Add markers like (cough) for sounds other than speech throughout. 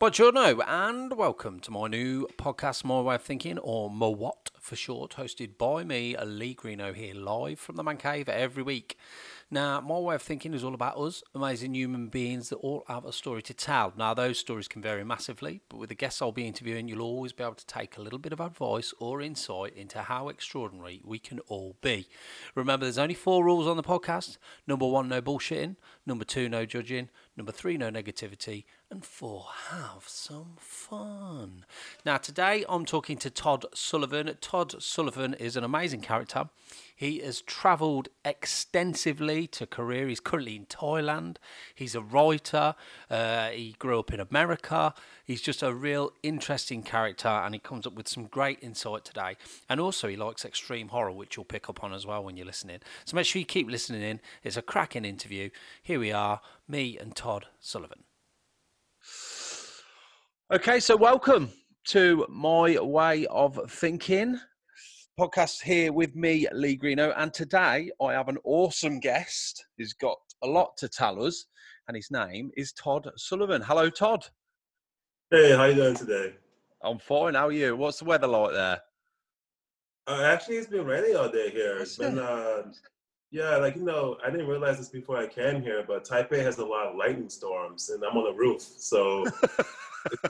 Buongiorno and welcome to my new podcast, My Way of Thinking, or Mowat for short, hosted by me, Lee Greeno, here live from the Man Cave every week. Now, my way of thinking is all about us, amazing human beings that all have a story to tell. Now, those stories can vary massively, but with the guests I'll be interviewing, you'll always be able to take a little bit of advice or insight into how extraordinary we can all be. Remember, there's only four rules on the podcast. Number one, no bullshitting. Number two, no judging. Number three, no negativity. And four, have some fun. Now, today I'm talking to Todd Sullivan. Todd Sullivan is an amazing character. He has travelled extensively to career. He's currently in Thailand. He's a writer. Uh, he grew up in America. He's just a real interesting character and he comes up with some great insight today. And also, he likes extreme horror, which you'll pick up on as well when you're listening. So make sure you keep listening in. It's a cracking interview. Here we are, me and Todd Sullivan. Okay, so welcome to my way of thinking podcast here with me, Lee Greeno, and today I have an awesome guest who's got a lot to tell us, and his name is Todd Sullivan. Hello, Todd. Hey, how you doing today? I'm fine. How are you? What's the weather like there? Uh, actually, it's been raining all day here. It's been, uh, yeah, like you know, I didn't realize this before I came here, but Taipei has a lot of lightning storms, and I'm on the roof, so (laughs)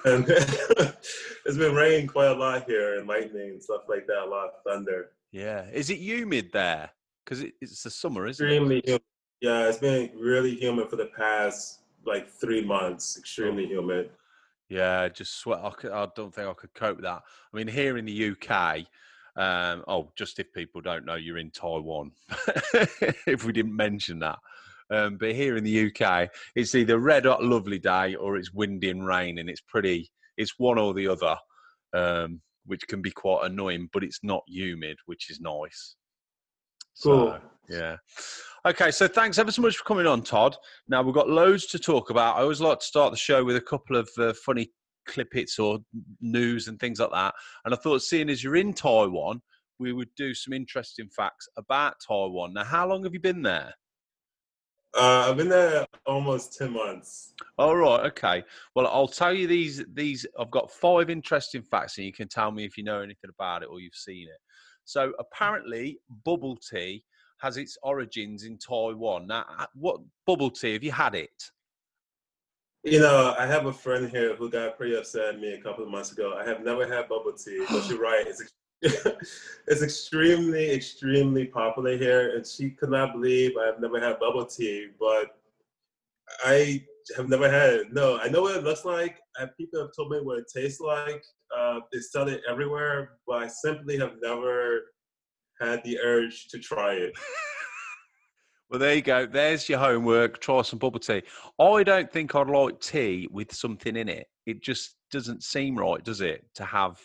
and (laughs) it's been raining quite a lot here and lightning and stuff like that. A lot of thunder. Yeah. Is it humid there? Because it, it's the summer, isn't extremely it? Humid. Yeah, it's been really humid for the past like three months. Extremely oh. humid. Yeah, just sweat. I, could, I, don't think I could cope with that. I mean, here in the UK, um, oh, just if people don't know, you're in Taiwan. (laughs) if we didn't mention that. Um, but here in the UK, it's either red hot lovely day or it's windy and rain, and it's pretty. It's one or the other, um, which can be quite annoying. But it's not humid, which is nice. Cool. So, yeah. Okay, so thanks ever so much for coming on, Todd. Now we've got loads to talk about. I always like to start the show with a couple of uh, funny clippets or news and things like that. And I thought, seeing as you're in Taiwan, we would do some interesting facts about Taiwan. Now, how long have you been there? Uh, I've been there almost ten months. All right, okay. Well, I'll tell you these. These I've got five interesting facts, and you can tell me if you know anything about it or you've seen it. So, apparently, bubble tea has its origins in Taiwan. Now, uh, what bubble tea have you had it? You know, I have a friend here who got pretty upset at me a couple of months ago. I have never had bubble tea, but you're right. It's it's extremely, extremely popular here, and she could not believe I've never had bubble tea, but I have never had it. No, I know what it looks like. People have told me what it tastes like. Uh, they sell it everywhere, but I simply have never had the urge to try it. (laughs) well, there you go. There's your homework. Try some bubble tea. I don't think I'd like tea with something in it. It just doesn't seem right, does it, to have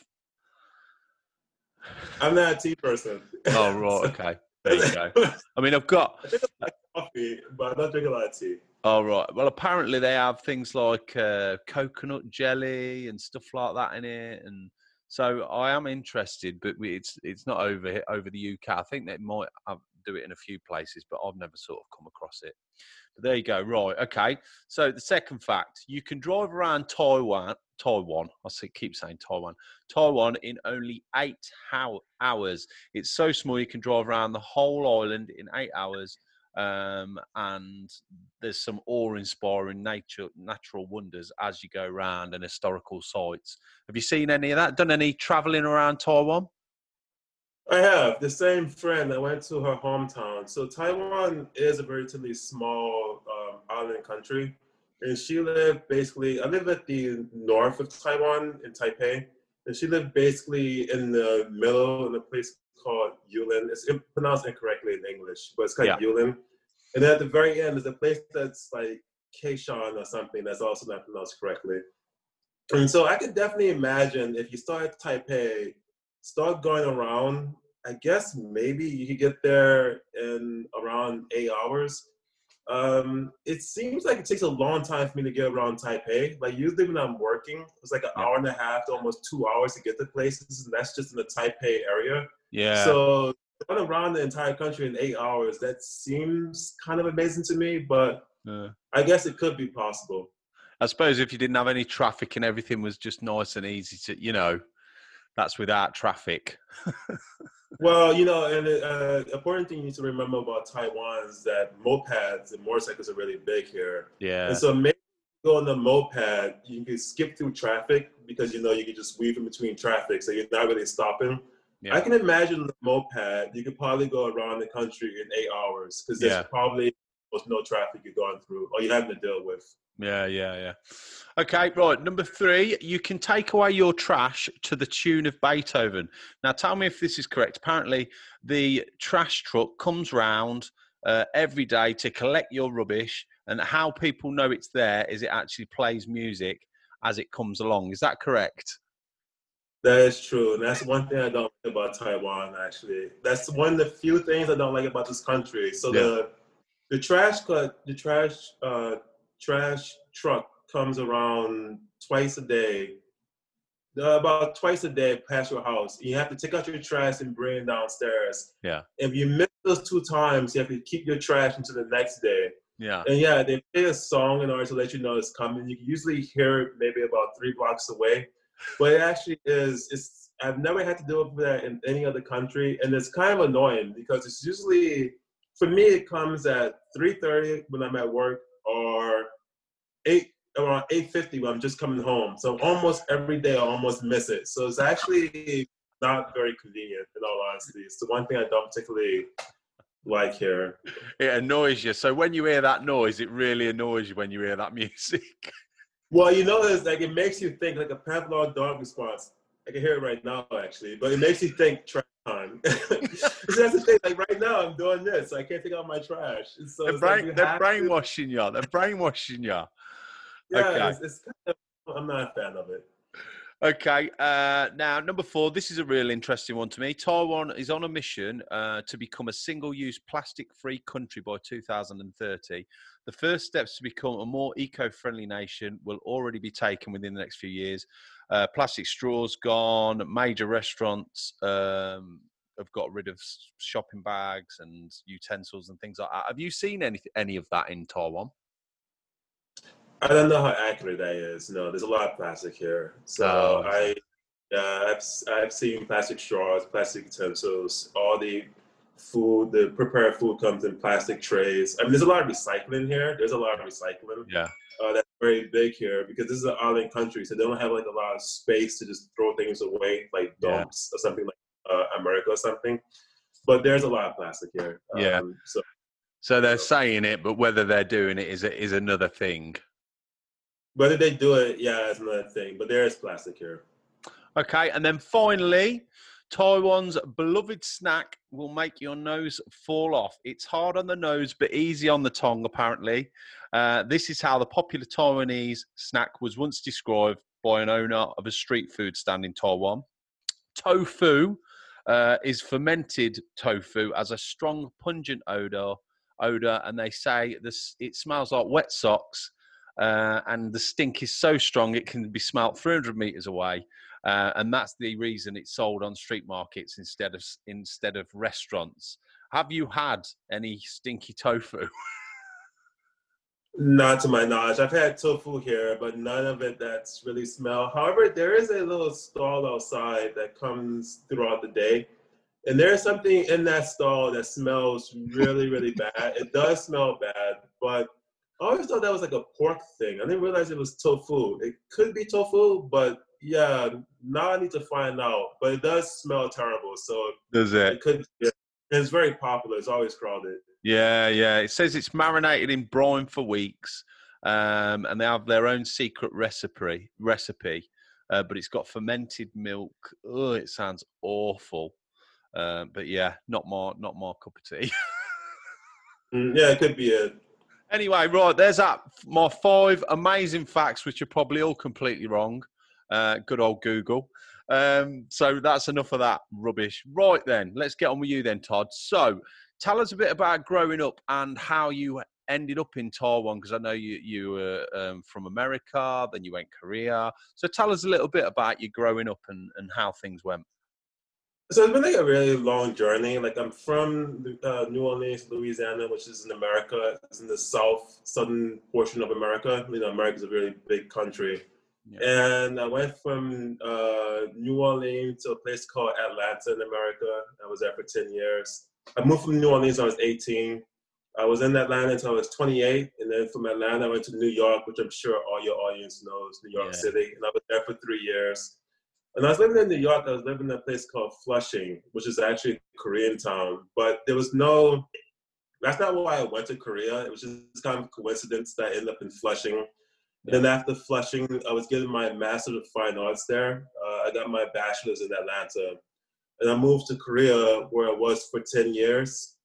I'm not a tea person. Oh right, (laughs) okay. There you go. I mean, I've got I drink a lot of coffee, but I don't drink a lot of tea. Oh right. Well, apparently they have things like uh, coconut jelly and stuff like that in it, and so I am interested, but it's it's not over over the UK. I think they might have, do it in a few places, but I've never sort of come across it. But there you go. Right. Okay. So the second fact: you can drive around Taiwan Taiwan. I say, keep saying Taiwan. Taiwan in only eight hours. It's so small you can drive around the whole island in eight hours. Um, and there's some awe-inspiring nature, natural wonders as you go around and historical sites. Have you seen any of that? Done any traveling around Taiwan? I have the same friend. I went to her hometown. So Taiwan is a relatively small um, island country and she lived basically. I live at the north of Taiwan in Taipei, and she lived basically in the middle in a place called Yulin. It's pronounced incorrectly in English, but it's called yeah. Yulin. And then at the very end, there's a place that's like Kaishan or something that's also not pronounced correctly. And so I could definitely imagine if you start Taipei, start going around. I guess maybe you could get there in around eight hours um, it seems like it takes a long time for me to get around Taipei. Like usually when I'm working, it's like an hour and a half to almost two hours to get to places, and that's just in the Taipei area. Yeah. So going around the entire country in eight hours, that seems kind of amazing to me, but I guess it could be possible. I suppose if you didn't have any traffic and everything was just nice and easy to, you know, that's without traffic. well, you (laughs) know, and uh, important thing you need to remember about Taiwan is that mopeds and motorcycles are really big here. Yeah. And so maybe go on the moped, you can skip through traffic because you know you can just weave in between traffic, so you're not really stopping. Yeah. I can imagine the moped, you could probably go around the country in eight hours because there's yeah. probably no traffic you're going through or you're having to deal with. Yeah, yeah, yeah. Okay, right. Number three, you can take away your trash to the tune of Beethoven. Now, tell me if this is correct. Apparently, the trash truck comes round uh, every day to collect your rubbish, and how people know it's there is it actually plays music as it comes along. Is that correct? That is true. And that's one thing I don't like about Taiwan, actually. That's one of the few things I don't like about this country. So yeah. the the trash cut, the trash uh, trash truck comes around twice a day, uh, about twice a day past your house. You have to take out your trash and bring it downstairs. Yeah. If you miss those two times, you have to keep your trash until the next day. Yeah. And yeah, they play a song in order to let you know it's coming. You can usually hear it maybe about three blocks away, but it actually is. It's I've never had to deal with that in any other country, and it's kind of annoying because it's usually for me it comes at 3:30 when I'm at work or eight around 8:50 when I'm just coming home. So almost every day I almost miss it. So it's actually not very convenient in all honesty. It's the one thing I don't particularly like here. It annoys you. So when you hear that noise, it really annoys you when you hear that (laughs) music. Well, you know, it's like it makes you think like a Pavlov dog response. I can hear it right now, actually, but it makes you think time. (laughs) so that's the thing. Like right now, I'm doing this. So I can't take out my trash. So they're, brain, like they're brainwashing you. They're brainwashing you. Yeah, okay. it's, it's kind of, I'm not a fan of it. Okay. Uh, now, number four. This is a real interesting one to me. Taiwan is on a mission uh, to become a single-use plastic-free country by 2030. The first steps to become a more eco-friendly nation will already be taken within the next few years. Uh, plastic straws gone. Major restaurants um, have got rid of shopping bags and utensils and things like that. Have you seen any any of that in Taiwan? I don't know how accurate that is. No, there's a lot of plastic here. So oh. I, uh, I've I've seen plastic straws, plastic utensils, all the food, the prepared food comes in plastic trays. I mean, there's a lot of recycling here. There's a lot of recycling. Yeah. Uh, that's very big here because this is an island country, so they don't have like a lot of space to just throw things away, like dumps yeah. or something like uh, America or something. But there's a lot of plastic here. Um, yeah. So, so they're saying it, but whether they're doing it is is another thing. Whether they do it, yeah, it's another thing. But there is plastic here. Okay, and then finally, Taiwan's beloved snack will make your nose fall off. It's hard on the nose, but easy on the tongue, apparently. Uh, this is how the popular Taiwanese snack was once described by an owner of a street food stand in Taiwan. Tofu uh, is fermented tofu as a strong, pungent odor, odor, and they say this it smells like wet socks uh, and the stink is so strong it can be smelt 300 meters away. Uh, and that's the reason it's sold on street markets instead of instead of restaurants. Have you had any stinky tofu? (laughs) Not to my knowledge. I've had tofu here, but none of it that's really smell. However, there is a little stall outside that comes throughout the day. And there's something in that stall that smells really, really (laughs) bad. It does smell bad, but I always thought that was like a pork thing. I didn't realize it was tofu. It could be tofu, but yeah, now I need to find out. But it does smell terrible. So does it? It could. Yeah. It's very popular. It's always crowded. Yeah, yeah. It says it's marinated in brine for weeks, um, and they have their own secret recipe. Recipe, uh, but it's got fermented milk. Oh, it sounds awful. Uh, but yeah, not more, not more cup of tea. (laughs) mm, yeah, it could be a Anyway, right, there's that. My five amazing facts, which are probably all completely wrong. Uh, good old Google. Um, so that's enough of that rubbish. Right then, let's get on with you then, Todd. So tell us a bit about growing up and how you ended up in Taiwan, because I know you you were um, from America, then you went Korea. So tell us a little bit about you growing up and, and how things went. So it's been like a really long journey. Like I'm from uh, New Orleans, Louisiana, which is in America. It's in the south, southern portion of America. You know, America's a really big country. Yeah. And I went from uh, New Orleans to a place called Atlanta in America. I was there for 10 years. I moved from New Orleans when I was 18. I was in Atlanta until I was 28. And then from Atlanta, I went to New York, which I'm sure all your audience knows, New York yeah. City. And I was there for three years. And I was living in New York. I was living in a place called Flushing, which is actually a Korean town. But there was no, that's not why I went to Korea. It was just kind of coincidence that I ended up in Flushing. Yeah. Then after Flushing, I was getting my Master of Fine Arts there. Uh, I got my bachelor's in Atlanta. And I moved to Korea where I was for 10 years.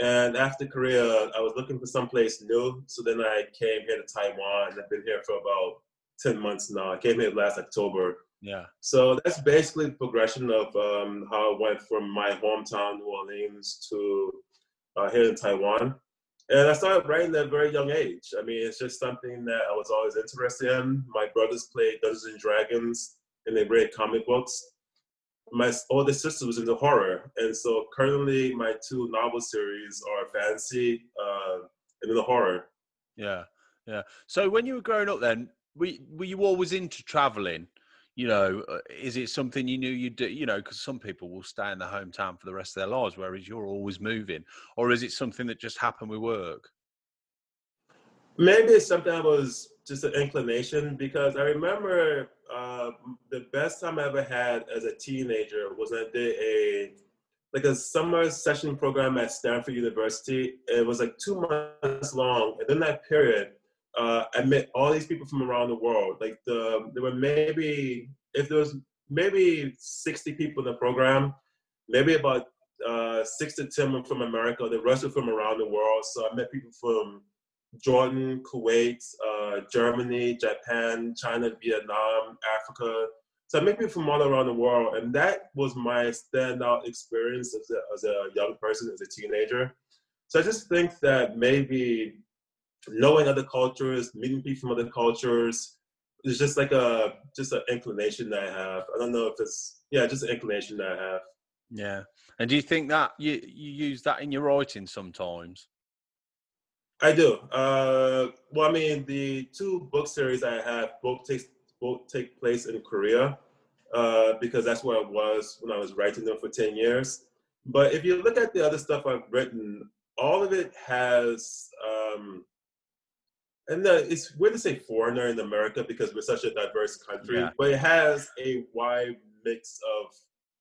And after Korea, I was looking for someplace new. So then I came here to Taiwan. I've been here for about 10 months now. I came here last October. Yeah. So that's basically the progression of um, how I went from my hometown, New Orleans, to uh, here in Taiwan. And I started writing at a very young age. I mean, it's just something that I was always interested in. My brothers played Dungeons and Dragons, and they read comic books. My older sister was into horror, and so currently my two novel series are fantasy uh, and the horror. Yeah, yeah. So when you were growing up, then were were you always into traveling? You know, uh, is it something you knew you'd do? You know, because some people will stay in their hometown for the rest of their lives, whereas you're always moving. Or is it something that just happened with work? Maybe it's something that was just an inclination because I remember uh, the best time I ever had as a teenager was I did a like a summer session program at Stanford University. It was like two months long, and in that period, uh, I met all these people from around the world. Like the there were maybe if there was maybe 60 people in the program, maybe about uh, six to ten were from America. The rest were from around the world. So I met people from Jordan, Kuwait, uh, Germany, Japan, China, Vietnam, Africa. So I met people from all around the world, and that was my standout experience as a, as a young person, as a teenager. So I just think that maybe knowing other cultures, meeting people from other cultures. It's just like a just an inclination that I have. I don't know if it's yeah, just an inclination that I have. Yeah. And do you think that you you use that in your writing sometimes? I do. Uh, well, I mean, the two book series I have both take both take place in Korea uh, because that's where I was when I was writing them for ten years. But if you look at the other stuff I've written, all of it has um, and uh, it's weird to say foreigner in America because we're such a diverse country, yeah. but it has a wide mix of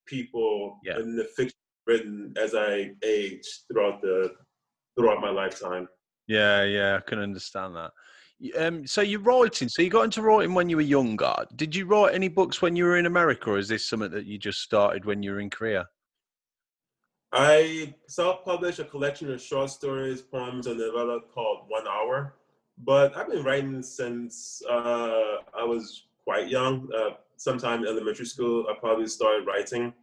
people yeah. in the fiction written as I age throughout the throughout my lifetime. Yeah, yeah, I can understand that. Um, so you're writing. So you got into writing when you were younger. Did you write any books when you were in America, or is this something that you just started when you were in Korea? I self-published a collection of short stories, poems, and novella called One Hour but I've been writing since uh, I was quite young. Uh, sometime in elementary school, I probably started writing.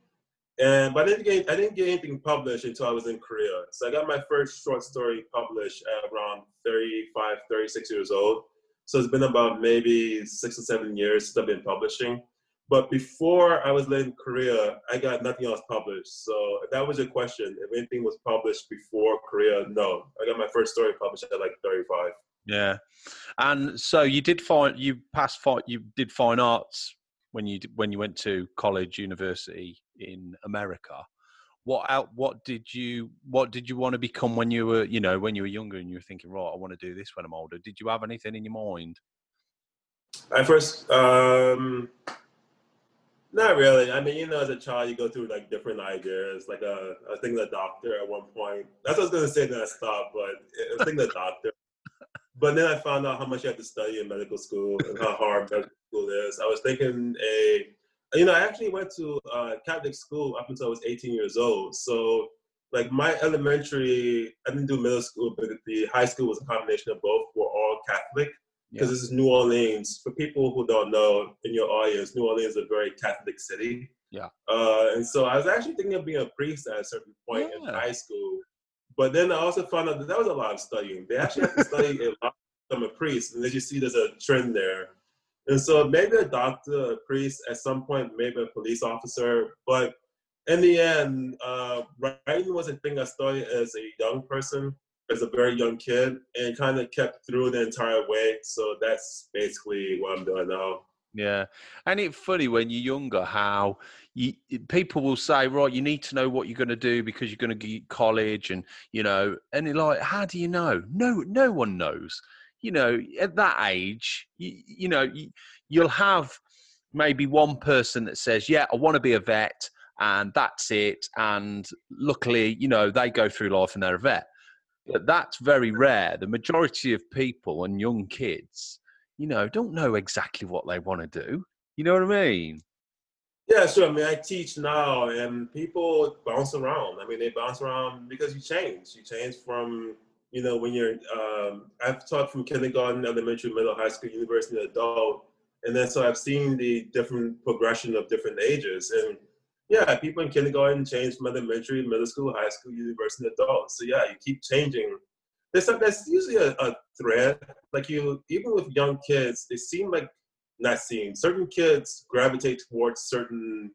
And but I didn't get I didn't get anything published until I was in Korea. So I got my first short story published at around 35, 36 years old. So it's been about maybe six or seven years since I've been publishing. But before I was in Korea, I got nothing else published. So if that was your question, if anything was published before Korea, no. I got my first story published at like 35. Yeah, and so you did find you passed fine. You did fine arts when you when you went to college, university in America. What out? What did you What did you want to become when you were you know when you were younger and you were thinking, right, I want to do this when I'm older? Did you have anything in your mind? I first, um, not really. I mean, you know, as a child, you go through like different ideas. Like, uh, I was thinking the doctor at one point. That's what I was gonna say. Then I stopped, but I was thinking the (laughs) doctor. But then I found out how much you have to study in medical school and how hard medical school is. I was thinking a, you know, I actually went to uh, Catholic school up until I was 18 years old. So like my elementary, I didn't do middle school, but the high school was a combination of both. We're all Catholic because yeah. this is New Orleans. For people who don't know in your audience, New Orleans is a very Catholic city. Yeah. Uh, and so I was actually thinking of being a priest at a certain point yeah. in high school. But then I also found out that that was a lot of studying. They actually have to study a lot become a priest, and as you see, there's a trend there. And so maybe a doctor, a priest, at some point, maybe a police officer. But in the end, uh, writing was a thing I started as a young person, as a very young kid, and kind of kept through the entire way. So that's basically what I'm doing now. Yeah, and it's funny when you're younger how you, people will say, right, you need to know what you're going to do because you're going to get college, and you know, and you're like, how do you know? No, no one knows. You know, at that age, you, you know, you, you'll have maybe one person that says, yeah, I want to be a vet, and that's it. And luckily, you know, they go through life and they're a vet. But that's very rare. The majority of people and young kids you know, don't know exactly what they want to do. You know what I mean? Yeah, sure. I mean, I teach now, and people bounce around. I mean, they bounce around because you change. You change from, you know, when you're. Um, I've taught from kindergarten, elementary, middle, high school, university, adult, and then so I've seen the different progression of different ages. And yeah, people in kindergarten change from elementary, middle school, high school, university, adult. So yeah, you keep changing there's some, there's usually a, a thread. Like you, even with young kids, they seem like not seeing certain kids gravitate towards certain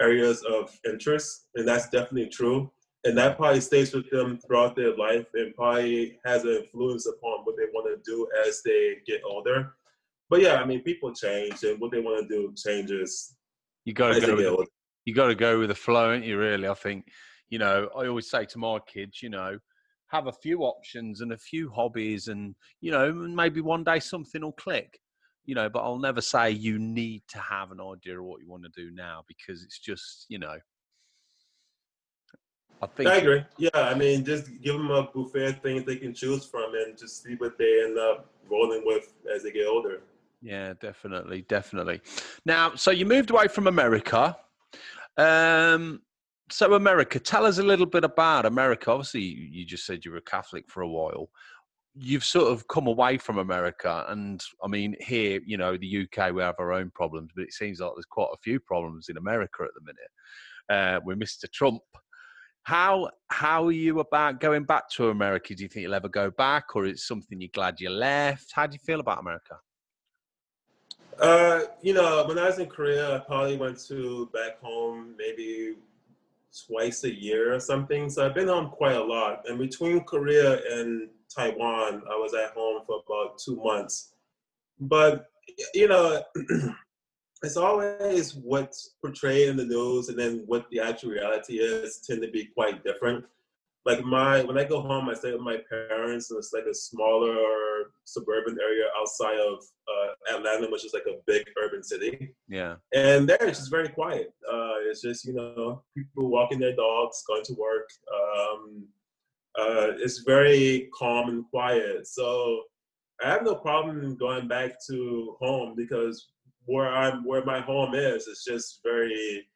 areas of interest, and that's definitely true. And that probably stays with them throughout their life, and probably has an influence upon what they want to do as they get older. But yeah, I mean, people change, and what they want to do changes. You got to go. With, you got to go with the flow, ain't you? Really, I think. You know, I always say to my kids, you know, have a few options and a few hobbies and you know maybe one day something will click you know but i'll never say you need to have an idea of what you want to do now because it's just you know i think i agree. Yeah i mean just give them a buffet of things they can choose from and just see what they end up rolling with as they get older. Yeah definitely definitely. Now so you moved away from america um so America, tell us a little bit about America. Obviously, you just said you were Catholic for a while. You've sort of come away from America, and I mean, here, you know, the UK, we have our own problems, but it seems like there's quite a few problems in America at the minute uh, with Mr. Trump. How how are you about going back to America? Do you think you'll ever go back, or is something you're glad you left? How do you feel about America? Uh, you know, when I was in Korea, I probably went to back home maybe twice a year or something. So I've been home quite a lot. And between Korea and Taiwan, I was at home for about two months. But, you know, (clears throat) it's always what's portrayed in the news and then what the actual reality is tend to be quite different like my when I go home, I stay with my parents, and it's like a smaller suburban area outside of uh, Atlanta, which is like a big urban city. Yeah. And there, it's just very quiet. Uh, it's just you know people walking their dogs, going to work. Um, uh, it's very calm and quiet. So I have no problem going back to home because where I'm, where my home is, it's just very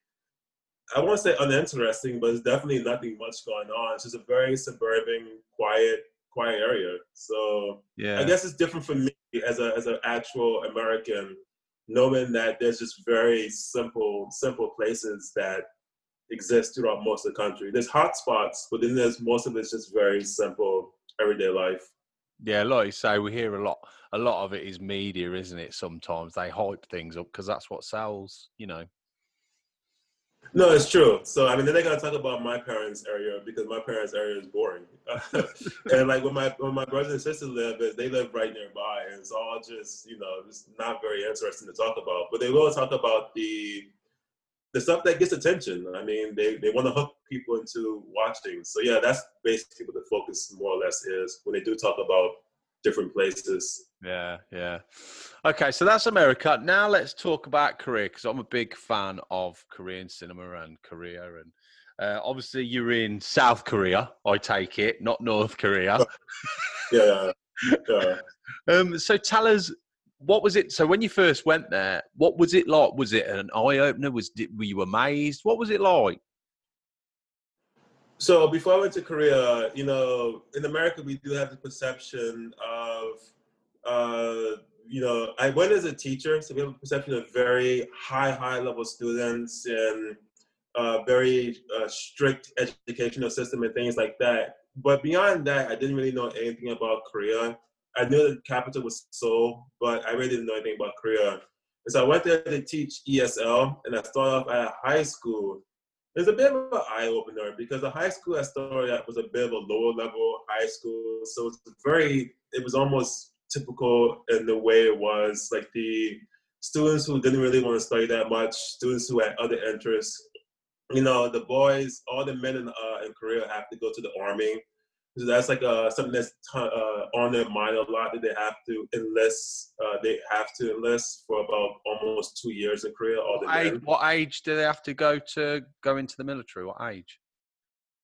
I won't say uninteresting, but it's definitely nothing much going on. It's just a very suburban, quiet, quiet area. So yeah, I guess it's different for me as a as an actual American, knowing that there's just very simple, simple places that exist throughout most of the country. There's hot spots, but then there's most of it's just very simple everyday life. Yeah, like you say, we hear a lot. A lot of it is media, isn't it? Sometimes they hype things up because that's what sells. You know. No, it's true. So I mean, then they gotta talk about my parents' area because my parents' area is boring. (laughs) and like when my when my brothers and sisters live, they live right nearby, and it's all just you know, it's not very interesting to talk about. But they will talk about the the stuff that gets attention. I mean, they they want to hook people into watching. So yeah, that's basically what the focus more or less is when they do talk about different places. Yeah, yeah. Okay, so that's America. Now let's talk about Korea because I'm a big fan of Korean cinema and Korea. And uh, obviously, you're in South Korea, I take it, not North Korea. (laughs) yeah. yeah. (laughs) um, so tell us, what was it? So when you first went there, what was it like? Was it an eye opener? Was were you amazed? What was it like? So before I went to Korea, you know, in America we do have the perception of, uh, you know, I went as a teacher, so we have a perception of very high, high level students and uh, very uh, strict educational system and things like that. But beyond that, I didn't really know anything about Korea. I knew the capital was Seoul, but I really didn't know anything about Korea. And so I went there to teach ESL, and I started off at a high school It's a bit of an eye opener because the high school I started at was a bit of a lower level high school, so it's very. It was almost typical in the way it was. Like the students who didn't really want to study that much, students who had other interests. You know, the boys, all the men in uh, in Korea have to go to the army. So that's like uh, something that's t- uh, on their mind a lot that they have to enlist. Uh, they have to enlist for about almost two years in Korea. All What age, what age do they have to go to go into the military? What age?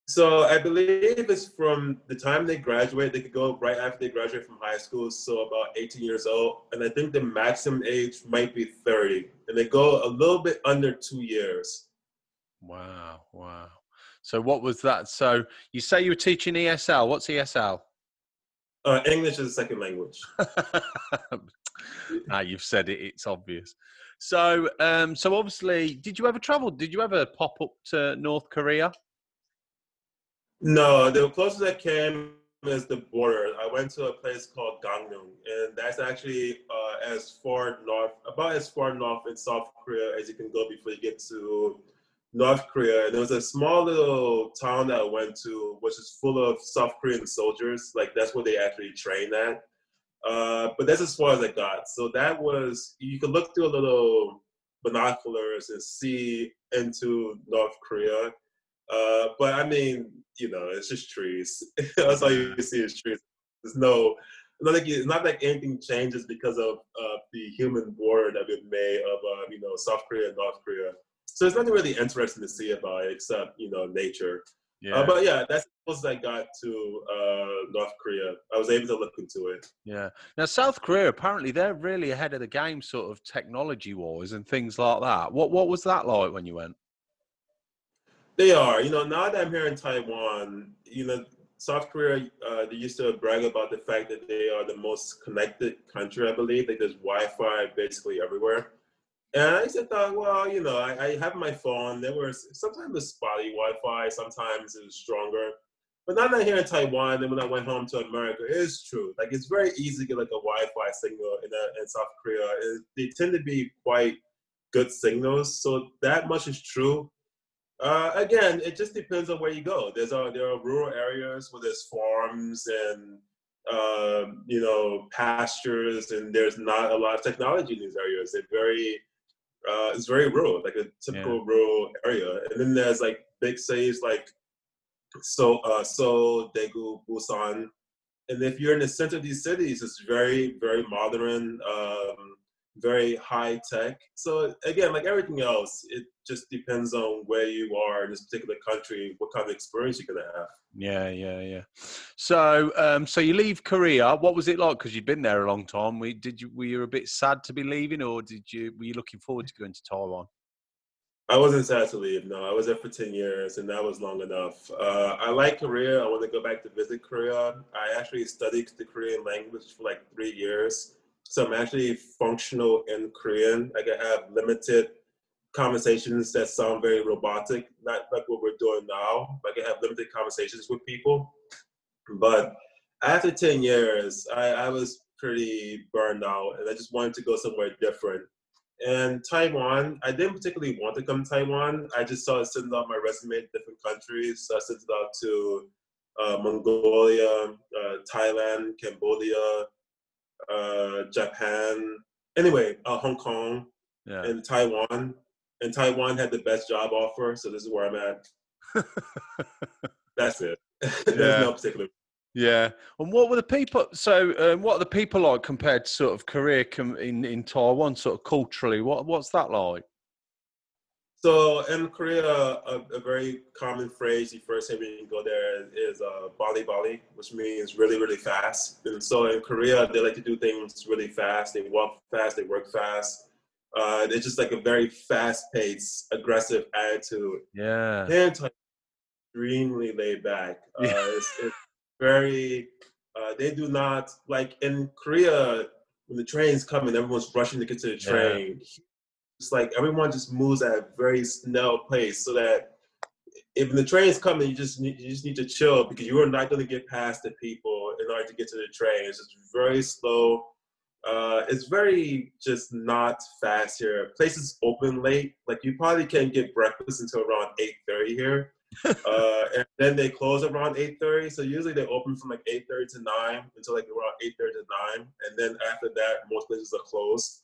So I believe it's from the time they graduate. They could go right after they graduate from high school, so about 18 years old. And I think the maximum age might be 30, and they go a little bit under two years. Wow, wow. So what was that? So you say you were teaching ESL. What's ESL? Uh, English is a second language. (laughs) ah, you've said it. It's obvious. So, um, so obviously, did you ever travel? Did you ever pop up to North Korea? No, the closest I came is the border. I went to a place called Gangneung, and that's actually uh, as far north, about as far north in South Korea as you can go before you get to North Korea. And there was a small little town that I went to, which is full of South Korean soldiers. Like that's where they actually train at. Uh, but that's as far as I got. So that was you could look through a little binoculars and see into North Korea. Uh, but I mean, you know, it's just trees. (laughs) That's all you see is trees. There's no, not like it's not like anything changes because of uh, the human border that we've made of, uh, you know, South Korea and North Korea. So there's nothing really interesting to see about it except, you know, nature. Yeah, Uh, but yeah, that's the closest I got to uh, North Korea. I was able to look into it. yeah. Now South Korea apparently they're really ahead of the game, sort of technology wise and things like that. What what was that like when you went? They are. You know, now that I'm here in Taiwan, you know, South Korea, uh, they used to brag about the fact that they are the most connected country, I believe. Like there's Wi-Fi basically everywhere. And I just thought, well, you know, I, I have my phone. There was sometimes it's spotty Wi-Fi, sometimes it was stronger. But now that here in Taiwan, and when I went home to America, it is true. Like it's very easy to get like a Wi-Fi signal in, uh, in South Korea. It, they tend to be quite good signals, so that much is true. Uh, again, it just depends on where you go. There's uh, there are rural areas where there's farms and um, you know pastures, and there's not a lot of technology in these areas. They're very uh, it's very rural, like a typical rural area. And then there's like big cities like so uh, Seoul, Daegu, Busan. And if you're in the center of these cities, it's very very modern. Um, very high tech. So again, like everything else, it just depends on where you are in this particular country, what kind of experience you're gonna have. Yeah, yeah, yeah. So, um, so you leave Korea. What was it like? Because you've been there a long time. We did you were you a bit sad to be leaving, or did you were you looking forward to going to Taiwan? I wasn't sad to leave. No, I was there for ten years, and that was long enough. Uh, I like Korea. I want to go back to visit Korea. I actually studied the Korean language for like three years, so I'm actually functional in Korean. I can have limited conversations that sound very robotic, not like what we're doing now. I can have limited conversations with people. But after 10 years, I, I was pretty burned out and I just wanted to go somewhere different. And Taiwan, I didn't particularly want to come to Taiwan. I just it sent out my resume to different countries. So I sent it out to uh, Mongolia, uh, Thailand, Cambodia, uh, Japan, anyway, uh, Hong Kong, Yeah. and Taiwan. And Taiwan had the best job offer, so this is where I'm at. (laughs) That's it. (laughs) There's Yeah. no particular. Yeah. And what were the people? So, um, what are the people like compared to sort of Korea com- in in Taiwan, sort of culturally? What what's that like? So in Korea, a, a very common phrase you first hear when you go there is uh, "bali bali," which means really, really fast. And so in Korea, they like to do things really fast. They walk fast. They work fast. Uh, it's just like a very fast-paced, aggressive attitude. Yeah. In extremely laid back. (laughs) Uh, it's, it's very. Uh, they do not like in Korea when the train's coming, everyone's rushing to get to the Yeah. It's like everyone just moves at a very snail pace, so that if the train's coming, you just need, you just need to chill because you are not going to get past the people in order to get to the train. It's just very slow. Uh, it's very just not fast here. Places open late. Like you probably can't get breakfast until around eight thirty here, (laughs) uh, and then they close around eight thirty. So usually they open from like eight thirty to nine until like around eight thirty to nine, and then after that, most places are closed.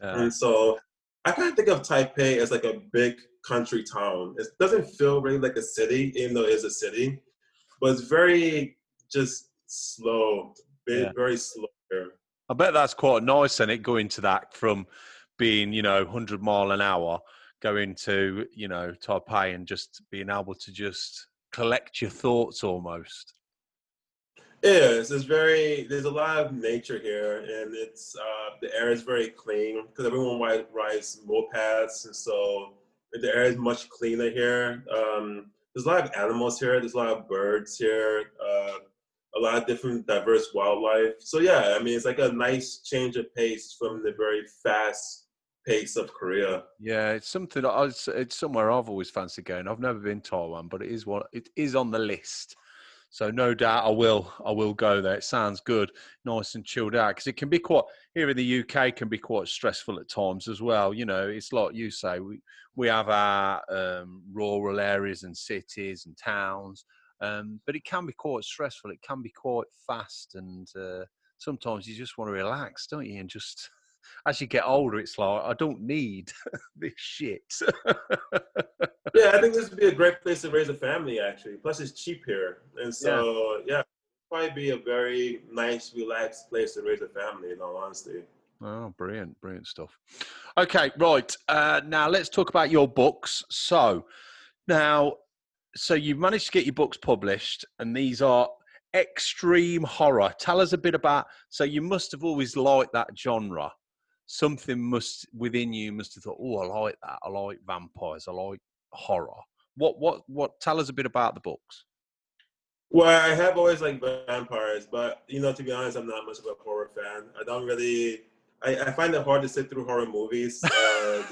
Yeah. And so I kind of think of Taipei as like a big country town. It doesn't feel really like a city, even though it is a city, but it's very just slow, very, Yeah. very slow here. I bet that's quite nice, and it going to that from being, you know, 100 mile an hour, going to, you know, Taipei and just being able to just collect your thoughts almost. Is. It's very. There's a lot of nature here, and it's uh, the air is very clean because everyone ri- rides mopeds, and so the air is much cleaner here. Um, there's a lot of animals here. There's a lot of birds here. Uh, a lot of different diverse wildlife. So yeah, I mean, it's like a nice change of pace from the very fast pace of Korea. Yeah, it's something. I was, it's somewhere I've always fancied going. I've never been to Taiwan, but it is one. It is on the list. So no doubt I will. I will go there. It sounds good, nice and chilled out. Because it can be quite here in the UK can be quite stressful at times as well. You know, it's like you say. We we have our um, rural areas and cities and towns, um, but it can be quite stressful. It can be quite fast, and uh, sometimes you just want to relax, don't you? And just as you get older, it's like I don't need (laughs) this shit. Yeah, I (laughs) think this would be a great place to raise a family actually. Plus, it's cheap here, and so yeah, probably be a very nice, relaxed place to raise a family. In all honesty. oh, brilliant, brilliant stuff. Okay, right. Uh, now let's talk about your books. So now, so you've managed to get your books published, and these are extreme horror. Tell us a bit about. So you must have always liked that genre. Something must within you must have thought, oh, I like that. I like vampires. I like horror. What, what, what? Tell us a bit about the books. Well, I have always liked vampires, but you know, to be honest, I'm not much of a horror fan. I don't really. I, I find it hard to sit through horror movies. Uh,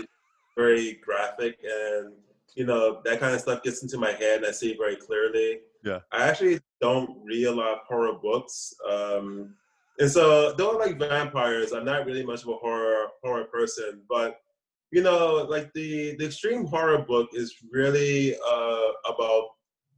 very graphic, and you know that kind of stuff gets into my head, and I see it very clearly. Yeah. I actually don't read a lot of horror books, um, and so though I like vampires, I'm not really much of a horror horror person. But you know, like the the extreme horror book is really uh, about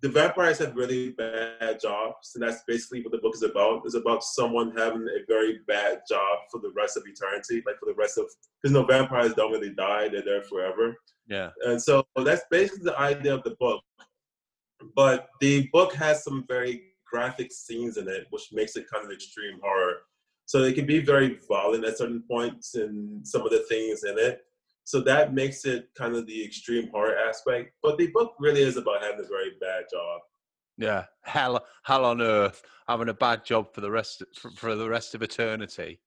the vampires have really bad jobs, and that's basically what the book is about. It's about someone having a very bad job for the rest of eternity, like for the rest of because no vampires don't really die; they're there forever. Yeah. And so that's basically the idea of the book. But the book has some very graphic scenes in it, which makes it kind of extreme horror. So it can be very violent at certain points and some of the things in it. So that makes it kind of the extreme horror aspect. But the book really is about having a very bad job. Yeah, hell, hell on earth, having a bad job for the rest for, for the rest of eternity.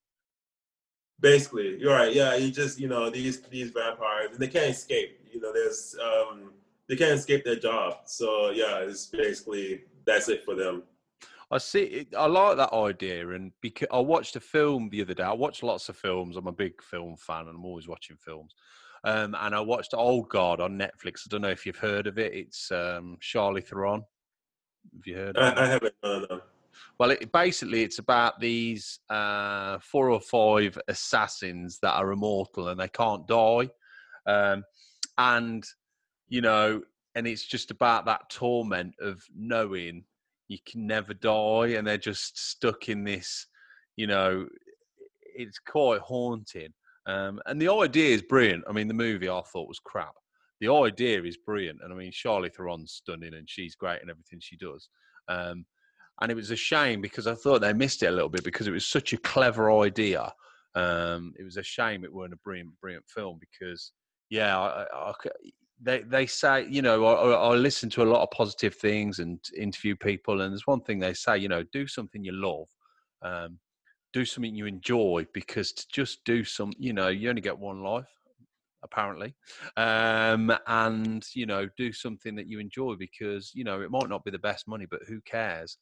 Basically, you're right. Yeah, you just you know these these vampires and they can't escape. You know, there's um they can't escape their job. So yeah, it's basically that's it for them. I see. I like that idea, and because I watched a film the other day. I watch lots of films. I'm a big film fan, and I'm always watching films. Um, and I watched Old Guard on Netflix. I don't know if you've heard of it. It's um, Charlize Theron. Have you heard? Of it? I, I haven't. No, no. Well, it, basically, it's about these uh, four or five assassins that are immortal and they can't die, um, and you know, and it's just about that torment of knowing you can never die, and they're just stuck in this. You know, it's quite haunting, um, and the idea is brilliant. I mean, the movie I thought was crap. The idea is brilliant, and I mean, Charlize Theron's stunning, and she's great in everything she does. Um, and it was a shame because I thought they missed it a little bit because it was such a clever idea. Um, it was a shame it weren't a brilliant, brilliant film because, yeah, I, I, they they say you know I, I listen to a lot of positive things and interview people, and there's one thing they say, you know, do something you love, um, do something you enjoy because to just do some, you know, you only get one life apparently um and you know do something that you enjoy because you know it might not be the best money but who cares?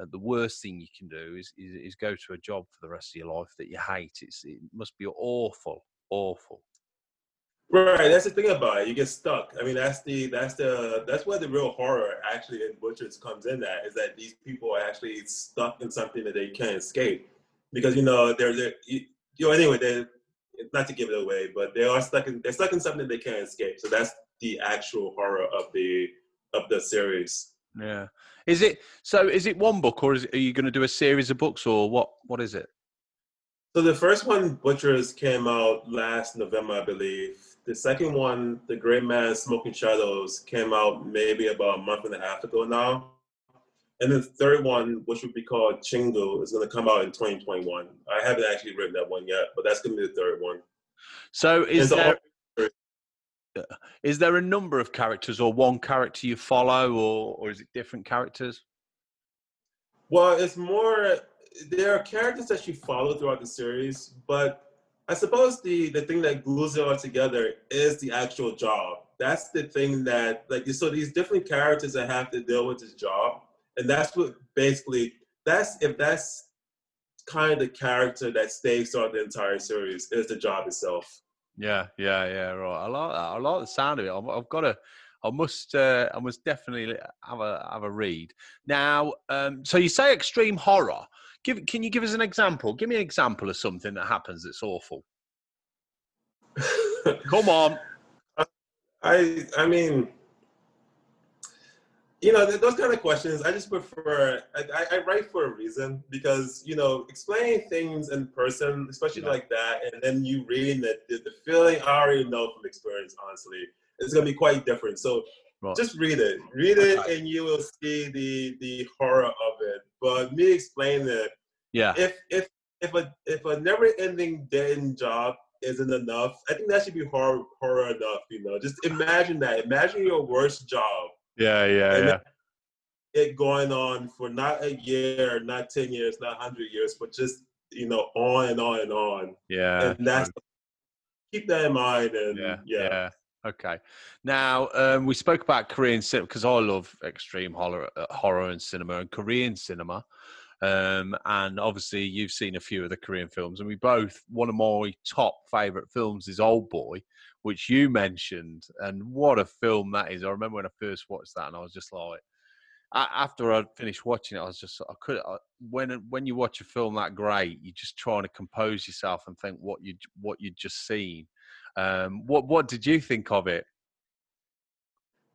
Uh, the worst thing you can do is, is is go to a job for the rest of your life that you hate. It's it must be awful awful Right, that's the thing about it. You get stuck. I mean, that's the that's the that's where the real horror actually in butchers comes in. That is that these people are actually stuck in something that they can't escape because you know they're, they're you- know, anyway, they not to give it away, but they are stuck in they're stuck in something they can't escape. So that's the actual horror of the of the series. Yeah. Is it so? Is it one book, or is it, are you going to do a series of books, or what? What is it? So the first one, Butchers, came out last November, I believe. The second one, The Great Man Smoking Shadows, came out maybe about a month and a half ago now. And the third one, which would be called Chingu, is going to come out in 2021. I haven't actually written that one yet, but that's going to be the third one. So is there is there a number of characters or one character you follow or or is it different characters? Well, it's more there are characters that you follow throughout the series, but I suppose the the thing that glues it all together is the actual job. That's the thing that like so these different characters that have to deal with this job, and that's what basically that's if that's kind of the character that stays throughout the entire series is the job itself. Yeah, yeah, yeah. Right. I like that. I like the sound of it. I've, I've got to. I must. Uh, I must definitely have a have a read. Now, um, so you say extreme horror. Give. Can you give us an example? Give me an example of something that happens that's awful. Come on. (laughs) I. I mean you know, those kind of questions, I just prefer, I, I, write for a reason because, you know, explaining things in person, especially yeah. like that, and then you reading that the, the, feeling I already know from experience, honestly, it's going to be quite different. So right. just read it. Read it okay. and you will see the, the horror of it. But me explain it, yeah. if, if, if a, if a never ending dead job isn't enough, I think that should be horror, horror enough, you know, just imagine that. Imagine your worst job yeah, yeah, yeah. It going on for not a year, not ten years, not hundred years, but just you know on and on and on. Yeah, and that's keep that in mind. And yeah, yeah. yeah. Okay. Now um, we spoke about Korean cinema because I love extreme horror, uh, horror and cinema and Korean cinema. Um, and obviously, you've seen a few of the Korean films, and we both one of my top favorite films is Old Boy, which you mentioned, and what a film that is! I remember when I first watched that, and I was just like, after I finished watching it, I was just I could when when you watch a film that great, you're just trying to compose yourself and think what you what you'd just seen. Um, what what did you think of it?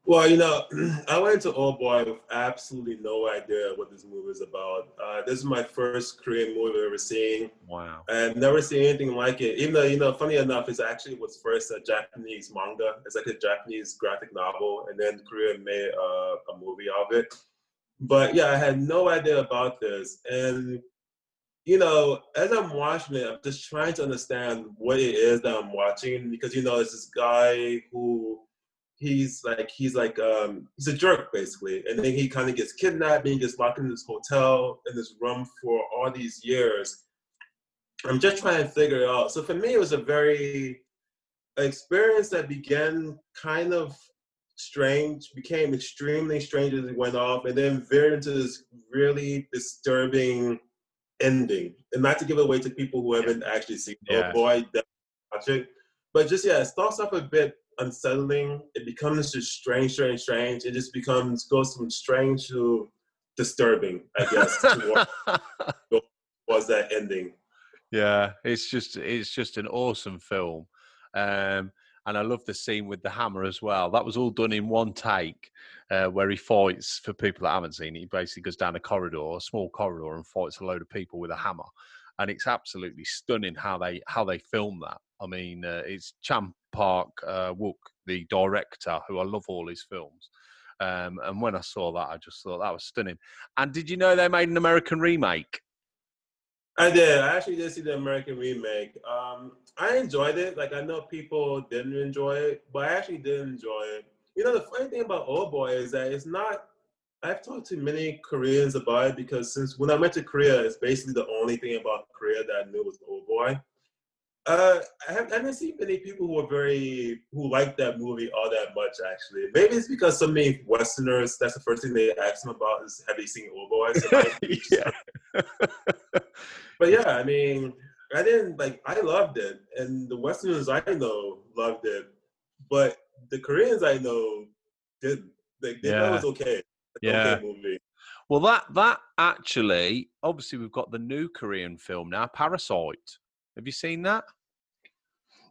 Well, you know, (clears throat) I went to Old Boy with absolutely no idea what this movie is about. Uh, this is my first Korean movie I've ever seen. Wow. I've never seen anything like it. Even though, you know, funny enough, it actually was first a Japanese manga. It's like a Japanese graphic novel, and then Korea made uh, a movie of it. But yeah, I had no idea about this. And, you know, as I'm watching it, I'm just trying to understand what it is that I'm watching because, you know, it's this guy who he's like he's like um he's a jerk basically. And then he kind of gets kidnapped and he gets locked in this hotel in this room for all these years. I'm just trying to figure it out. So for me it was a very experience that began kind of strange became extremely strange as it went off and then veered into this really disturbing ending and not to give away to people who haven't actually seen it yeah. oh boy watch it but just yeah it starts off a bit unsettling. It becomes just strange, strange, strange. It just becomes goes from strange to disturbing, I guess. (laughs) was that ending? Yeah, it's just it's just an awesome film, um, and I love the scene with the hammer as well. That was all done in one take, uh, where he fights. For people that haven't seen it, he basically goes down a corridor, a small corridor, and fights a load of people with a hammer, and it's absolutely stunning how they how they film that. I mean, uh, it's Chan Park uh, Wook, the director, who I love all his films. Um, and when I saw that, I just thought that was stunning. And did you know they made an American remake? I did. I actually did see the American remake. Um, I enjoyed it. Like I know people didn't enjoy it, but I actually did enjoy it. You know, the funny thing about Old Boy is that it's not. I've talked to many Koreans about it because since when I went to Korea, it's basically the only thing about Korea that I knew was Old Boy. Uh, I, have, I haven't seen many people who are very who like that movie all that much. Actually, maybe it's because so many Westerners. That's the first thing they ask them about is have they seen Old Boy? So (laughs) yeah. but yeah, I mean, I didn't like. I loved it, and the Westerners I know loved it, but the Koreans I know didn't. They, they yeah. thought it was okay. yeah. Okay movie. Well, that that actually, obviously, we've got the new Korean film now, Parasite. Have you seen that?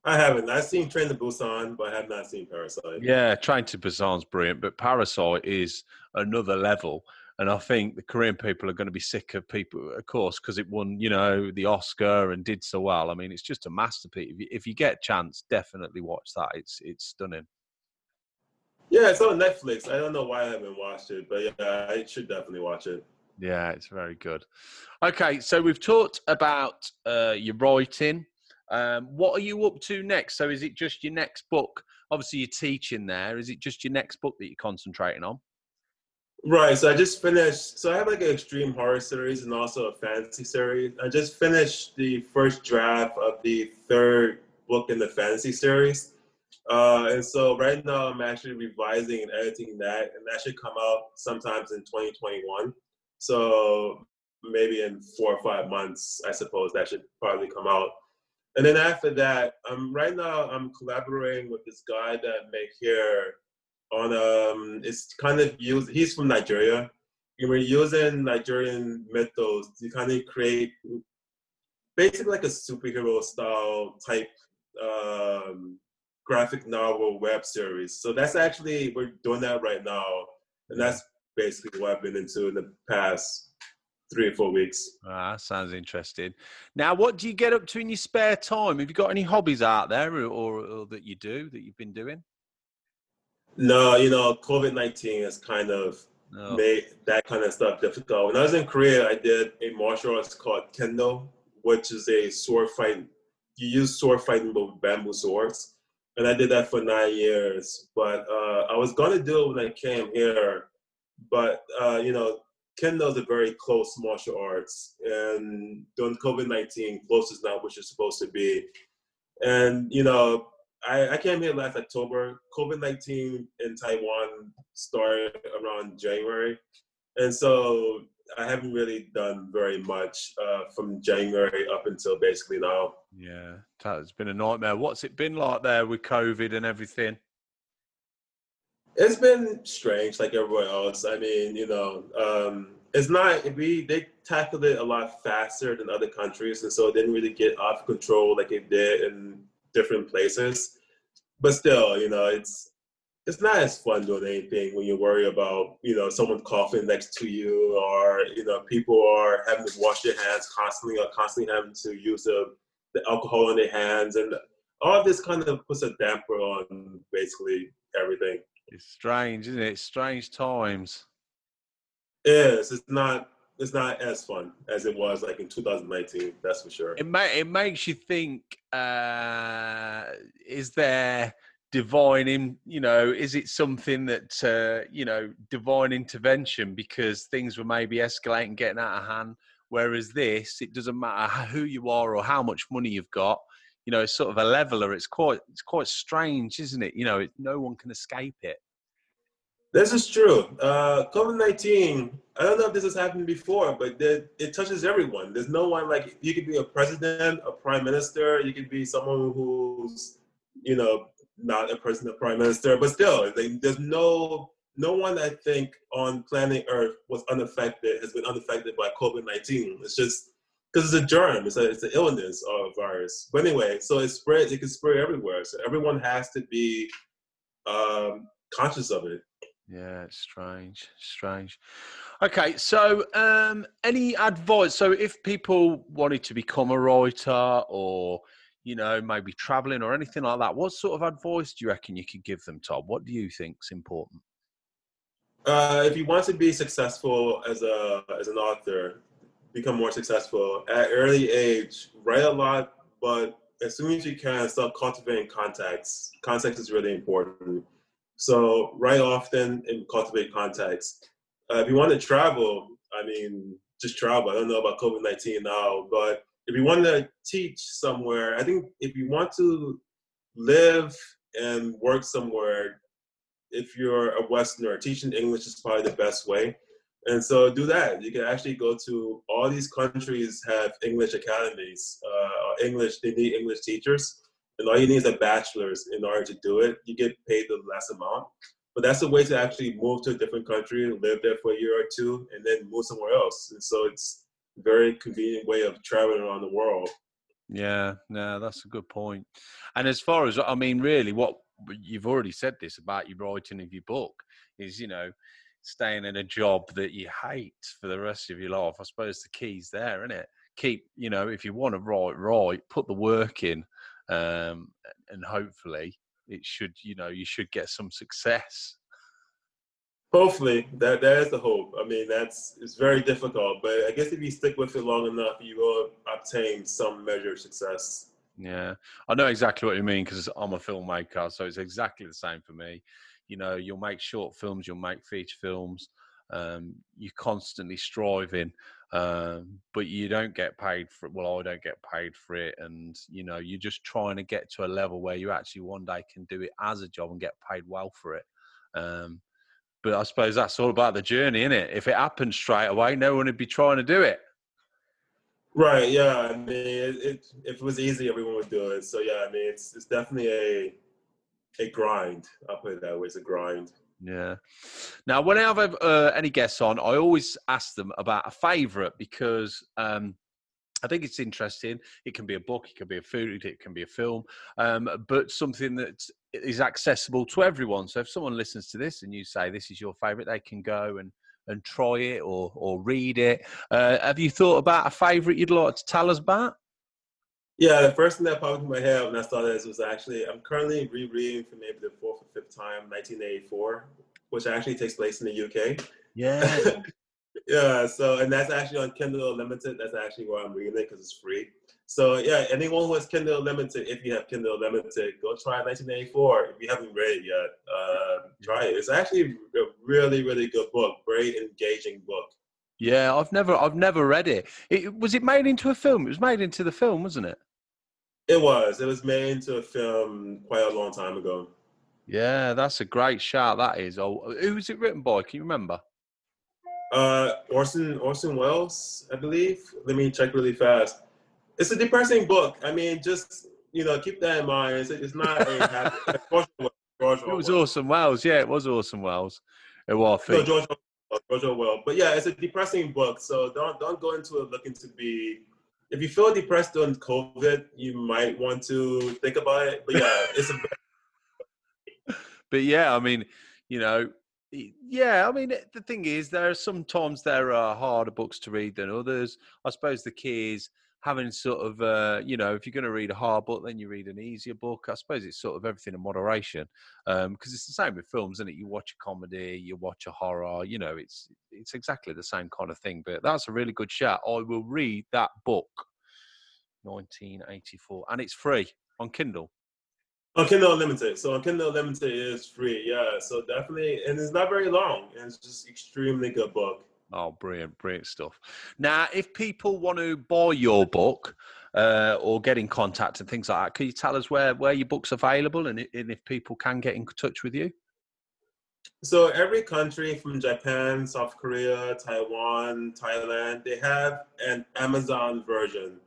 I haven't. I've seen Train to Busan, but I have not seen Parasite. Yeah, Train to Busan's brilliant, but Parasite is another level. And I think the Korean people are going to be sick of people, of course, because it won, you know, the Oscar and did so well. I mean, it's just a masterpiece. If you, if you get a chance, definitely watch that. It's it's stunning. Yeah, it's on Netflix. I don't know why I haven't watched it, but yeah, I should definitely watch it. Yeah, it's very good. Okay, so we've talked about uh, your writing. Um, what are you up to next? So, is it just your next book? Obviously, you're teaching there. Is it just your next book that you're concentrating on? Right. So I just finished. So I have like an extreme horror series and also a fantasy series. I just finished the first draft of the third book in the fantasy series. Uh, and so right now I'm actually revising and editing that, and that should come out sometimes in 2021. So maybe in four or five months, I suppose that should probably come out. And then after that, um, right now I'm collaborating with this guy that I make here on um, it's kind of used. He's from Nigeria, and we're using Nigerian mythos to kind of create basically like a superhero style type um, graphic novel web series. So that's actually we're doing that right now, and that's basically what I've been into in the past three or four weeks. Ah, sounds interesting. Now, what do you get up to in your spare time? Have you got any hobbies out there, or, or, or that you do that you've been doing? No, you know, COVID nineteen has kind of no. made that kind of stuff difficult. When I was in Korea, I did a martial arts called kendo, which is a sword fight. You use sword fighting with bamboo swords and I did that for nine years. But uh, I was gonna do it when I came here, but uh, you know, Kendo is a very close martial arts, and during COVID nineteen, close is not what you're supposed to be. And you know, I, I came here last October. COVID nineteen in Taiwan started around January, and so I haven't really done very much uh, from January up until basically now. Yeah, it's been a nightmare. What's it been like there with COVID and everything? It's been strange, like everywhere else. I mean, you know, um, it's not we they tackled it a lot faster than other countries, and so it didn't really get off control like it did in different places. But still, you know, it's it's not as fun doing anything when you worry about you know someone coughing next to you or you know people are having to wash their hands constantly or constantly having to use the, the alcohol in their hands and all this kind of puts a damper on basically everything it's strange isn't it? Strange times. Yes it's not it's not as fun as it was like in 2019 that's for sure. It, may, it makes you think uh is there divine in you know is it something that uh, you know divine intervention because things were maybe escalating getting out of hand? Whereas this it doesn't matter who you are or how much money you've got you know it's sort of a leveler it's quite it's quite strange isn't it? You know it, no one can escape it. This is true. Uh, covid-19 i don't know if this has happened before but it, it touches everyone. There's no one like you could be a president a prime minister you could be someone who's you know not a person, a prime minister, but still, there's no no one I think on planet Earth was unaffected has been unaffected by COVID nineteen. It's just because it's a germ, it's a it's an illness or a virus. But anyway, so it spreads, it can spread everywhere. So everyone has to be um, conscious of it. Yeah, it's strange, strange. Okay, so um, any advice? So if people wanted to become a writer or you know, maybe traveling or anything like that, what sort of advice do you reckon you could give them, Tom? What do you think is important? Uh, if you want to be successful as a as an author, become more successful at early age, write a lot, but as soon as you can, start cultivating contacts. Context is really important. So write often and cultivate contacts. Uh, if you want to travel, I mean, just travel. I don't know about COVID nineteen now, but if you want to teach somewhere, I think if you want to live and work somewhere, if you're a Westerner, teaching English is probably the best way. And so do that. You can actually go to all these countries have English academies, uh, English, they need English teachers. And all you need is a bachelor's in order to do it. You get paid the less amount. But that's a way to actually move to a different country, live there for a year or two, and then move somewhere else. And so it's a very convenient way of traveling around the world. Yeah, no, that's a good point. And as far as I mean, really, what you've already said this about your writing of your book is, you know, staying in a job that you hate for the rest of your life. I suppose the key's there, isn't it? Keep, you know, if you want to write, right, put the work in, um, and hopefully it should, you know, you should get some success. Hopefully, that that is the hope. I mean, that's it's very difficult, but I guess if you stick with it long enough, you will obtain some measure of success. Yeah, I know exactly what you mean because I'm a filmmaker, so it's exactly the same for me. You know, you'll make short films, you'll make feature films. Um, you're constantly striving, um, but you don't get paid for it. Well, I don't get paid for it, and you know, you're just trying to get to a level where you actually one day can do it as a job and get paid well for it. Um, but I suppose that's all about the journey, isn't it? If it happened straight away, no one would be trying to do it. Right. Yeah. I mean, it, it, if it was easy, everyone would do it. So yeah, I mean, it's it's definitely a a grind. I'll put it that way. It's a grind. Yeah. Now, when I have uh, any guests on, I always ask them about a favourite because um, I think it's interesting. It can be a book, it can be a food, it can be a film, um, but something that is accessible to everyone. So if someone listens to this and you say this is your favourite, they can go and and try it or or read it. Uh, have you thought about a favourite you'd like to tell us about? Yeah, the first thing that popped in my head when I saw this was actually I'm currently rereading for maybe the fourth or fifth time 1984, which actually takes place in the UK. Yeah. (laughs) yeah, so and that's actually on Kindle Unlimited. That's actually where I'm reading it because it's free. So yeah, anyone who has Kindle Unlimited, if you have Kindle Unlimited, go try 1984. If you haven't read it yet, uh, try it. It's actually a really, really good book. Very engaging book. Yeah, I've never, I've never read it. it. Was it made into a film? It was made into the film, wasn't it? It was. It was made into a film quite a long time ago. Yeah, that's a great shout. That is. Oh, who was it written by? Can you remember? Uh, Orson Orson Welles, I believe. Let me check really fast. It's a depressing book. I mean, just you know, keep that in mind. It's, it's not a (laughs) happy. it was Orson Welles. Yeah, it was Orson Welles. It was. No, George, George Orwell. But yeah, it's a depressing book. So don't don't go into it looking to be if you feel depressed during COVID, you might want to think about it. But yeah, (laughs) it's a. but yeah, I mean, you know, yeah, I mean, the thing is, there are sometimes there are harder books to read than others. I suppose the key is having sort of, uh, you know, if you're going to read a hard book, then you read an easier book. I suppose it's sort of everything in moderation, because um, it's the same with films, isn't it? You watch a comedy, you watch a horror, you know, it's it's exactly the same kind of thing. But that's a really good shout. I will read that book, 1984, and it's free on Kindle. On Kindle Unlimited. So on Kindle Unlimited is free, yeah. So definitely, and it's not very long. And it's just extremely good book. Oh, brilliant, brilliant stuff. Now, if people want to buy your book uh, or get in contact and things like that, can you tell us where, where your book's available and, and if people can get in touch with you? So every country from Japan, South Korea, Taiwan, Thailand, they have an Amazon version.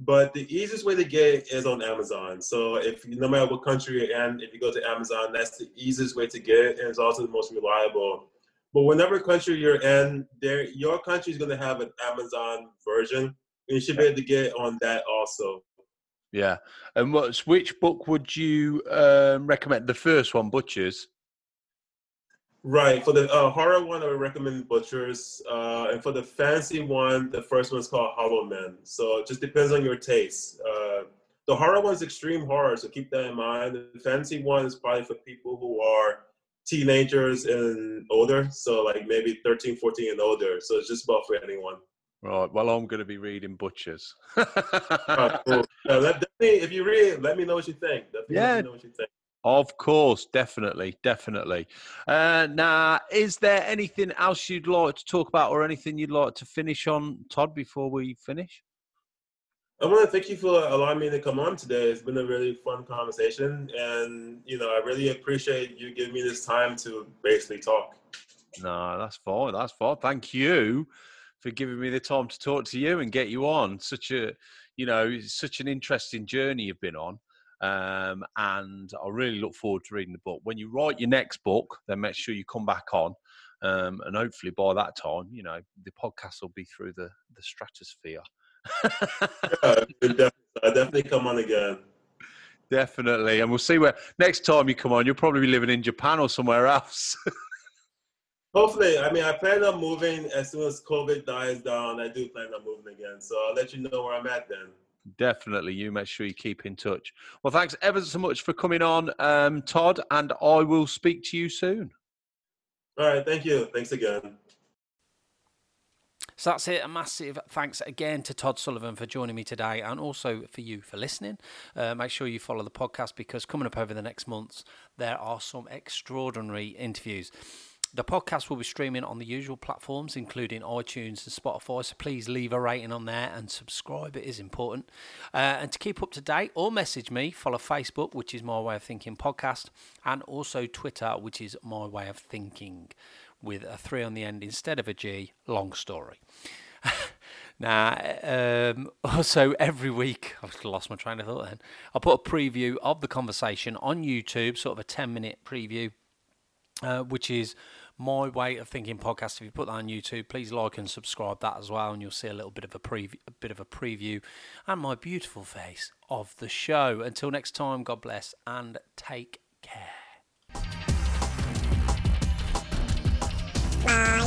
But the easiest way to get it is on Amazon. So if no matter what country you're in, if you go to Amazon, that's the easiest way to get it, and it's also the most reliable. But whenever country you're in, there your country is going to have an Amazon version, and you should be able to get on that also. Yeah, and what's which book would you um, recommend? The first one, Butchers. Right. For the uh, horror one, I would recommend Butchers. Uh, and for the fancy one, the first one is called Hollow Men. So it just depends on your taste. Uh, the horror one is extreme horror, so keep that in mind. The fancy one is probably for people who are teenagers and older. So like maybe 13, 14 and older. So it's just about for anyone. Right. Well, I'm going to be reading Butchers. cool. (laughs) uh, let, if you read, let me know what you think. Definitely yeah. know what you think. Of course, definitely, definitely. Uh, now, is there anything else you'd like to talk about, or anything you'd like to finish on, Todd, before we finish? I want to thank you for allowing me to come on today. It's been a really fun conversation, and you know, I really appreciate you giving me this time to basically talk. No, that's fine. That's fine. Thank you for giving me the time to talk to you and get you on. Such a, you know, such an interesting journey you've been on. Um, and I really look forward to reading the book. When you write your next book, then make sure you come back on. Um, and hopefully by that time, you know, the podcast will be through the, the stratosphere. Yeah, definitely, I'll definitely come on again. Definitely, and we'll see where next time you come on. You'll probably be living in Japan or somewhere else. (laughs) Hopefully, I mean, I plan on moving as soon as COVID dies down. I do plan on moving again, so I'll let you know where I'm at then. Definitely, you make sure you keep in touch. Well, thanks ever so much for coming on, um, Todd, and I will speak to you soon. All right, thank you. Thanks again. So that's it. A massive thanks again to Todd Sullivan for joining me today and also for you for listening. Uh, make sure you follow the podcast because coming up over the next months, there are some extraordinary interviews. The podcast will be streaming on the usual platforms, including iTunes and Spotify. So please leave a rating on there and subscribe. It is important. Uh, and to keep up to date or message me, follow Facebook, which is My Way of Thinking podcast, and also Twitter, which is My Way of Thinking with a three on the end instead of a G. Long story. (laughs) now, um, (laughs) also every week, (laughs) I've lost my train of thought then. I'll put a preview of the conversation on YouTube, sort of a 10 minute preview, uh, which is my way of thinking podcast. If you put that on YouTube, please like and subscribe that as well, and you'll see a little bit of a preview, a bit of a preview, and my beautiful face of the show. Until next time, God bless and take care. Bye.